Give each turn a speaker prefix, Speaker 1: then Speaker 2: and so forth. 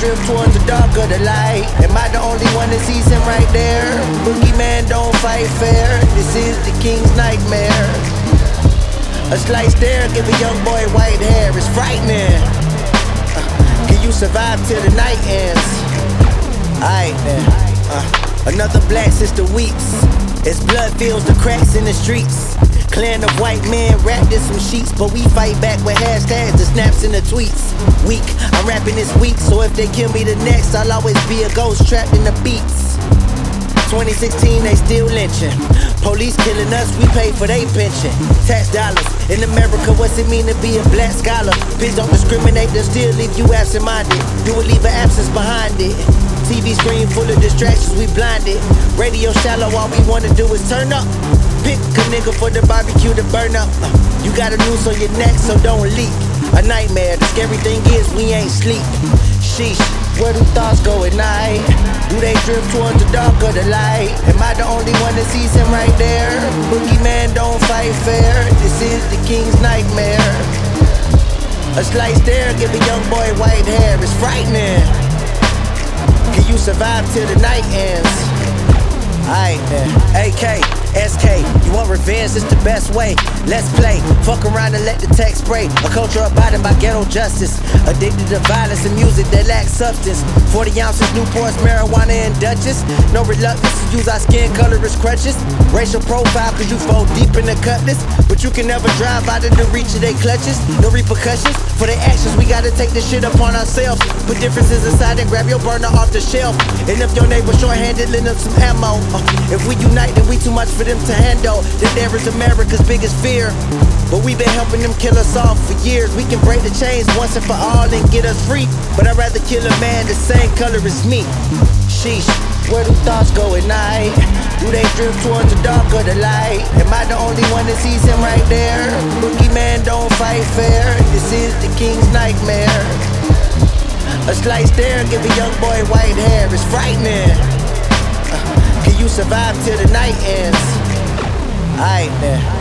Speaker 1: drift towards the dark of the light. Am I the only one that sees him right there? Boogeyman don't fight fair. This is the king's nightmare. A slight stare, give a young boy white hair. It's frightening. Uh, can you survive till the night ends? Then. Uh, another black sister weeps. As blood fills the cracks in the streets. Klan of white men wrapped in some sheets, but we fight back with hashtags, the snaps, and the tweets. Weak, I'm rapping this week, so if they kill me the next, I'll always be a ghost trapped in the beats. 2016, they still lynching. Police killing us, we pay for they pension. Tax dollars. In America, what's it mean to be a black scholar? Bitch don't discriminate, they'll still leave you absent minded. You will leave an absence behind it. TV screen full of distractions, we blinded. Radio shallow, all we wanna do is turn up. Pick a nigga for the barbecue to burn up. Uh, you got a noose on your neck, so don't leak. A nightmare, the scary thing is we ain't sleep. Sheesh, where do thoughts go at night? Do they drift towards the dark or the light? Am I the only one that sees him right there? Boogeyman don't fight fair. This is the king's nightmare. A slight stare, give a young boy white hair. It's frightening. Can you survive till the night ends? Aight then. AK, It's the best way. Let's play. Fuck around and let the text spray. A culture abiding by ghetto justice. Addicted to violence and music that lacks substance. 40 ounces, Newports, marijuana, and Dutchess. No reluctance to use our skin color as crutches. Racial profile, cause you fall deep in the cutlass. But you can never drive out of the reach of their clutches. No repercussions for their actions. We gotta take this shit upon ourselves. Put differences aside and grab your burner off the shelf. And if your neighbor short-handed, lend them some ammo. Uh, if we unite, then we too much for them to handle. Then there is America's biggest fear. But we've been helping them kill us off for years. We can break the chains once and for all and get us free. But I'd rather kill a man the same color as me. Sheesh, where do thoughts go at night? Do they drift towards the dark or the light? Am I the only one that sees him right there? Boogeyman don't fight fair. This is the king's nightmare. A slight stare, give a young boy white hair. It's frightening. Uh, can you survive till the night ends? Aight then.